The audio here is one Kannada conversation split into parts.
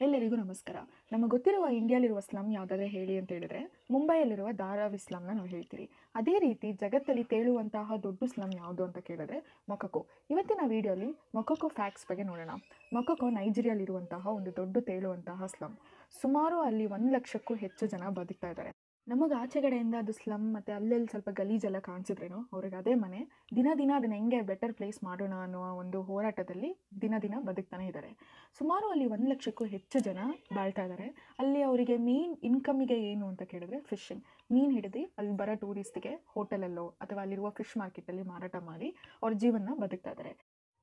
ಎಲ್ಲರಿಗೂ ನಮಸ್ಕಾರ. ನಮಗೆ ಗೊತ್ತಿರುವ ಇಂಡಿಯಾಲಿರುವ ಸ್ಲಮ್ ಯಾವುದಾದ್ರೆ ಹೇಳಿ ಅಂತ ಹೇಳಿದ್ರೆ ಮುಂಬೈಯಲ್ಲಿರುವ ದಾರಾವಿ ಸ್ಲಮ್ನ ನಾವು ಹೇಳ್ತೀರಿ. ಅದೇ ರೀತಿ ಜಗತ್ತಲ್ಲಿ ತೇಳುವಂತಹ ದೊಡ್ಡ ಸ್ಲಮ್ ಯಾವುದು ಅಂತ ಕೇಳಿದ್ರೆ ಮೊಕಕೋ. ಇವತ್ತಿನ ವಿಡಿಯೋಲಿ ಮೊಕಕೋ ಫ್ಯಾಕ್ಟ್ಸ್ ಬಗ್ಗೆ ನೋಡೋಣ. ಮೊಕಕೋ ನೈಜೀರಿಯಲ್ಲಿರುವಂತಹ ಒಂದು ದೊಡ್ಡ ತೇಳುವಂತಹ ಸ್ಲಮ್ ಸುಮಾರು ಅಲ್ಲಿ ಒಂದು ಲಕ್ಷಕ್ಕೂ ಹೆಚ್ಚು ಜನ ಬದುಕ್ತಾ ಇದ್ದಾರೆ. ನಮಗೆ ಆಚೆ ಕಡೆಯಿಂದ ಅದು ಸ್ಲಮ್ ಮತ್ತು ಅಲ್ಲೆಲ್ಲಿ ಸ್ವಲ್ಪ ಗಲೀಜೆಲ್ಲ ಕಾಣಿಸಿದ್ರೇನೋ ಅವ್ರಿಗೆ ಅದೇ ಮನೆ, ದಿನ ದಿನ ಅದನ್ನ ಹೆಂಗೆ ಬೆಟರ್ ಪ್ಲೇಸ್ ಮಾಡೋಣ ಅನ್ನೋ ಒಂದು ಹೋರಾಟದಲ್ಲಿ ದಿನ ದಿನ ಬದುಕ್ತಾನೆ ಇದ್ದಾರೆ ಸುಮಾರು ಅಲ್ಲಿ ಒಂದು ಲಕ್ಷಕ್ಕೂ ಹೆಚ್ಚು ಜನ ಬಾಳ್ತಾ ಇದ್ದಾರೆ ಅಲ್ಲಿ ಅವರಿಗೆ ಮೇನ್ ಇನ್ಕಮಿಗೆ ಏನು ಅಂತ ಕೇಳಿದ್ರೆ ಫಿಶಿಂಗ್ ಮೀನು ಹಿಡಿದು ಅಲ್ಲಿ ಬರೋ ಟೂರಿಸ್ಟ್ಗೆ ಹೋಟೆಲಲ್ಲೋ ಅಥವಾ ಅಲ್ಲಿರುವ ಫಿಶ್ ಮಾರ್ಕೆಟಲ್ಲಿ ಮಾರಾಟ ಮಾಡಿ ಅವ್ರ ಜೀವನ ಬದುಕ್ತಾ ಇದ್ದಾರೆ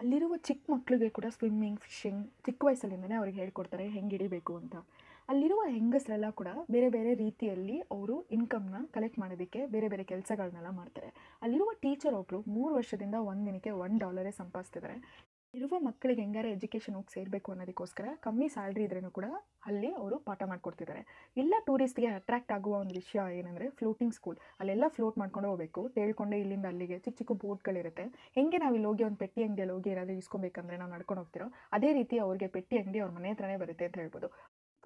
ಅಲ್ಲಿರುವ ಚಿಕ್ಕ ಮಕ್ಕಳಿಗೆ ಕೂಡ ಸ್ವಿಮ್ಮಿಂಗ್ ಫಿಶಿಂಗ್ ಚಿಕ್ಕ ವಯಸ್ಸಲ್ಲಿಂದನೇ ಅವ್ರಿಗೆ ಹೇಳ್ಕೊಡ್ತಾರೆ ಹೆಂಗೆ ಹಿಡಿಬೇಕು ಅಂತ. ಅಲ್ಲಿರುವ ಹೆಂಗಸರೆಲ್ಲ ಕೂಡ ಬೇರೆ ಬೇರೆ ರೀತಿಯಲ್ಲಿ ಅವರು ಇನ್ಕಮ್ನ ಕಲೆಕ್ಟ್ ಮಾಡೋದಕ್ಕೆ ಬೇರೆ ಬೇರೆ ಕೆಲಸಗಳನ್ನೆಲ್ಲ ಮಾಡ್ತಾರೆ. ಅಲ್ಲಿರುವ ಟೀಚರ್ ಒಬ್ಬರು ಮೂರು ವರ್ಷದಿಂದ ಒಂದು ದಿನಕ್ಕೆ ಒನ್ ಡಾಲರೇ ಸಂಪಾದಿಸ್ತಿದ್ದಾರೆ ಇರುವ ಮಕ್ಕಳಿಗೆ ಹೆಂಗಾರೆ ಎಜುಕೇಷನ್ ಹೋಗಿ ಸೇರಬೇಕು ಅನ್ನೋದಕ್ಕೋಸ್ಕರ ಕಮ್ಮಿ ಸ್ಯಾಲ್ರಿ ಇದ್ರೂ ಕೂಡ ಅಲ್ಲಿ ಅವರು ಪಾಠ ಮಾಡಿಕೊಡ್ತಿದ್ದಾರೆ ಎಲ್ಲ ಟೂರಿಸ್ಟ್ಗೆ ಅಟ್ರಾಕ್ಟ್ ಆಗುವ ಒಂದು ವಿಷಯ ಏನಂದರೆ ಫ್ಲೋಟಿಂಗ್ ಸ್ಕೂಲ್ ಅಲ್ಲೆಲ್ಲ ಫ್ಲೋಟ್ ಮಾಡ್ಕೊಂಡು ಹೋಗಬೇಕು. ತೇಳ್ಕೊಂಡೆ ಇಲ್ಲಿಂದ ಅಲ್ಲಿಗೆ ಚಿಕ್ಕ ಚಿಕ್ಕ ಬೋಟ್ಗಳಿರುತ್ತೆ. ಹೆಂಗೆ ನಾವು ಇಲ್ಲಿ ಹೋಗಿ ಒಂದು ಪೆಟ್ಟಿ ಅಂಗಡಿಯಲ್ಲಿ ಹೋಗಿ ಏನಾದರೂ ಇಸ್ಕೊಬೇಕಂದ್ರೆ ನಾವು ನಡ್ಕೊಂಡು ಹೋಗ್ತಿರೋ, ಅದೇ ರೀತಿ ಅವ್ರಿಗೆ ಪೆಟ್ಟಿ ಅಂಗಡಿ ಅವ್ರ ಮನೆ ಹತ್ರನೇ ಬರುತ್ತೆ ಅಂತ ಹೇಳ್ಬೋದು.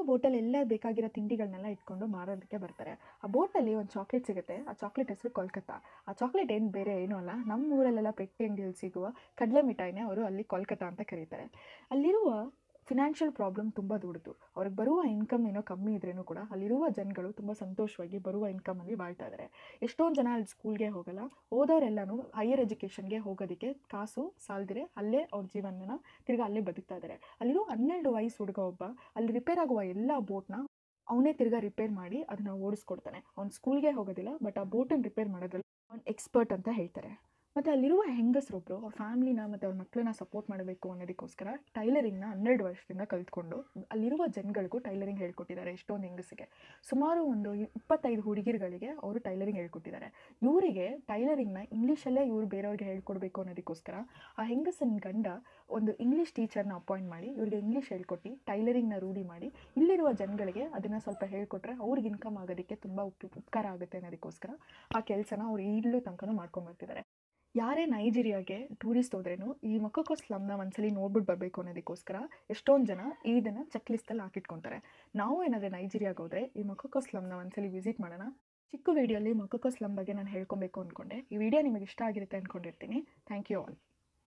ಬೋಟಲ್ಲಿ ಎಲ್ಲ ಬೇಕಾಗಿರೋ ತಿಂಡಿಗಳನ್ನೆಲ್ಲ ಇಟ್ಕೊಂಡು ಮಾರೋದಕ್ಕೆ ಬರ್ತಾರೆ. ಆ ಬೋಟಲ್ಲಿ ಒಂದು ಚಾಕ್ಲೇಟ್ ಸಿಗುತ್ತೆ. ಆ ಚಾಕ್ಲೇಟ್ ಹೆಸರು ಕೋಲ್ಕತ್ತಾ. ಆ ಚಾಕ್ಲೇಟ್ ಏನು ಬೇರೆ ಏನೂ ಅಲ್ಲ. ನಮ್ಮ ಊರಲ್ಲೆಲ್ಲ ಪೆಟ್ಟಿ ಅಂಗಡಿಯಲ್ಲಿ ಸಿಗುವ ಕಡಲೆ ಮಿಠಾಯಿನೇ ಅವರು ಅಲ್ಲಿ ಕೋಲ್ಕತ್ತಾ ಅಂತ ಕರೀತಾರೆ. ಅಲ್ಲಿರುವ ಫಿನಾನ್ಷಿಯಲ್ ಪ್ರಾಬ್ಲಮ್ ತುಂಬ ದೊಡ್ಡದು ಅವ್ರಿಗೆ ಬರುವ ಇನ್ಕಮ್ ಏನೋ ಕಮ್ಮಿ ಇದ್ರೂ ಕೂಡ ಅಲ್ಲಿರುವ ಜನಗಳು ತುಂಬ ಸಂತೋಷವಾಗಿ ಬರುವ ಇನ್ಕಮಲ್ಲಿ ಬಾಳ್ತಾ ಇದ್ದಾರೆ ಎಷ್ಟೊಂದು ಜನ ಅಲ್ಲಿ ಸ್ಕೂಲ್ಗೆ ಹೋಗಲ್ಲ. ಹೋದವರೆಲ್ಲನೂ ಹೈಯರ್ ಎಜುಕೇಷನ್ಗೆ ಹೋಗೋದಕ್ಕೆ ಕಾಸು ಸಾಲದಿರೆ ಅಲ್ಲೇ ಅವ್ರ ಜೀವನನ ತಿರ್ಗಿ ಅಲ್ಲೇ ಬದುಕ್ತಾ ಇದ್ದಾರೆ ಅಲ್ಲಿರೋ ಹನ್ನೆರಡು ವಯಸ್ಸು ಹುಡುಗ ಒಬ್ಬ ಅಲ್ಲಿ ರಿಪೇರ್ ಆಗುವ ಎಲ್ಲ ಬೋಟ್ನ ಅವನೇ ತಿರ್ಗಾ ರಿಪೇರ್ ಮಾಡಿ ಅದನ್ನ ಓಡಿಸ್ಕೊಡ್ತಾನೆ. ಅವ್ನು ಸ್ಕೂಲ್ಗೆ ಹೋಗೋದಿಲ್ಲ ಬಟ್ ಆ ಬೋಟನ್ನು ರಿಪೇರ್ ಮಾಡೋದ್ರಲ್ಲಿ ಅವ್ನು ಎಕ್ಸ್ಪರ್ಟ್ ಅಂತ ಹೇಳ್ತಾರೆ. ಮತ್ತು ಅಲ್ಲಿರುವ ಹೆಂಗಸರೊಬ್ಬರು ಅವ್ರ ಫ್ಯಾಮ್ಲಿನ ಮತ್ತು ಅವ್ರ ಮಕ್ಕಳನ್ನ ಸಪೋರ್ಟ್ ಮಾಡಬೇಕು ಅನ್ನೋದಕ್ಕೋಸ್ಕರ ಟೈಲರಿಂಗ್ನ ಹನ್ನೆರಡು ವರ್ಷದಿಂದ ಕಲ್ತ್ಕೊಂಡು ಅಲ್ಲಿರುವ ಜನಗಳಿಗೂ ಟೈಲರಿಂಗ್ ಹೇಳ್ಕೊಟ್ಟಿದ್ದಾರೆ ಎಷ್ಟೊಂದು ಹೆಂಗಸಿಗೆ ಸುಮಾರು ಒಂದು ಇಪ್ಪತ್ತೈದು ಹುಡುಗಿರುಗಳಿಗೆ ಅವರು ಟೈಲರಿಂಗ್ ಹೇಳ್ಕೊಟ್ಟಿದ್ದಾರೆ. ಇವರಿಗೆ ಟೈಲರಿಂಗ್ನ ಇಂಗ್ಲೀಷಲ್ಲೇ ಇವ್ರು ಬೇರೆಯವ್ರಿಗೆ ಹೇಳ್ಕೊಡ್ಬೇಕು ಅನ್ನೋದಕ್ಕೋಸ್ಕರ ಆ ಹೆಂಗಸನ ಗಂಡ ಒಂದು ಇಂಗ್ಲೀಷ್ ಟೀಚರ್ನ ಅಪಾಯಿಂಟ್ ಮಾಡಿ, ಇವ್ರಿಗೆ ಇಂಗ್ಲೀಷ್ ಹೇಳ್ಕೊಟ್ಟು ಟೈಲರಿಂಗ್ನ ರೂಢಿ ಮಾಡಿ, ಇಲ್ಲಿರುವ ಜನಗಳಿಗೆ ಅದನ್ನು ಸ್ವಲ್ಪ ಹೇಳ್ಕೊಟ್ರೆ ಅವ್ರಿಗೆ ಇನ್ಕಮ್ ಆಗೋದಕ್ಕೆ ತುಂಬ ಉಪ, ಉಪಕಾರ ಆಗುತ್ತೆ ಅನ್ನೋದಕ್ಕೋಸ್ಕರ ಆ ಕೆಲಸನ ಅವ್ರು ಈಗಲೂ ತನಕನೂ ಮಾಡ್ಕೊಂಬರ್ತಿದ್ದಾರೆ ಯಾರೇ ನೈಜೀರಿಯಾಗೆ ಟೂರಿಸ್ಟ್ ಹೋದ್ರೇನು ಈ ಮಕಕೋ ಸ್ಲಮ್ನ ಒಂದ್ಸಲಿ ನೋಡ್ಬಿಟ್ಟು ಬರಬೇಕು ಅನ್ನೋದಕ್ಕೋಸ್ಕರ ಎಷ್ಟೊಂದು ಜನ ಇದನ್ನು ಚೆಕ್ ಲಿಸ್ಟಲ್ಲಿ ಹಾಕಿಟ್ಕೊತಾರೆ. ನಾವು ಏನಾದರೆ ನೈಜೀರಿಯಾಗೆ ಹೋದರೆ ಈ ಮೊಕೊಕೋ ಸ್ಲಮ್ನ ಒಂದ್ಸಲಿ ವಿಸಿಟ್ ಮಾಡೋಣ. ಚಿಕ್ಕ ವಿಡಿಯೋಲಿ ಮಕಕೋ ಸ್ಲಮ್ ಬಗ್ಗೆ ನಾನು ಹೇಳ್ಕೊಬೇಕು ಅಂದ್ಕೊಂಡೆ ಈ ವಿಡಿಯೋ ನಿಮಗೆ ಇಷ್ಟ ಆಗಿರುತ್ತೆ ಅಂದ್ಕೊಂಡಿರ್ತೀನಿ ಥ್ಯಾಂಕ್ ಯು ಆಲ್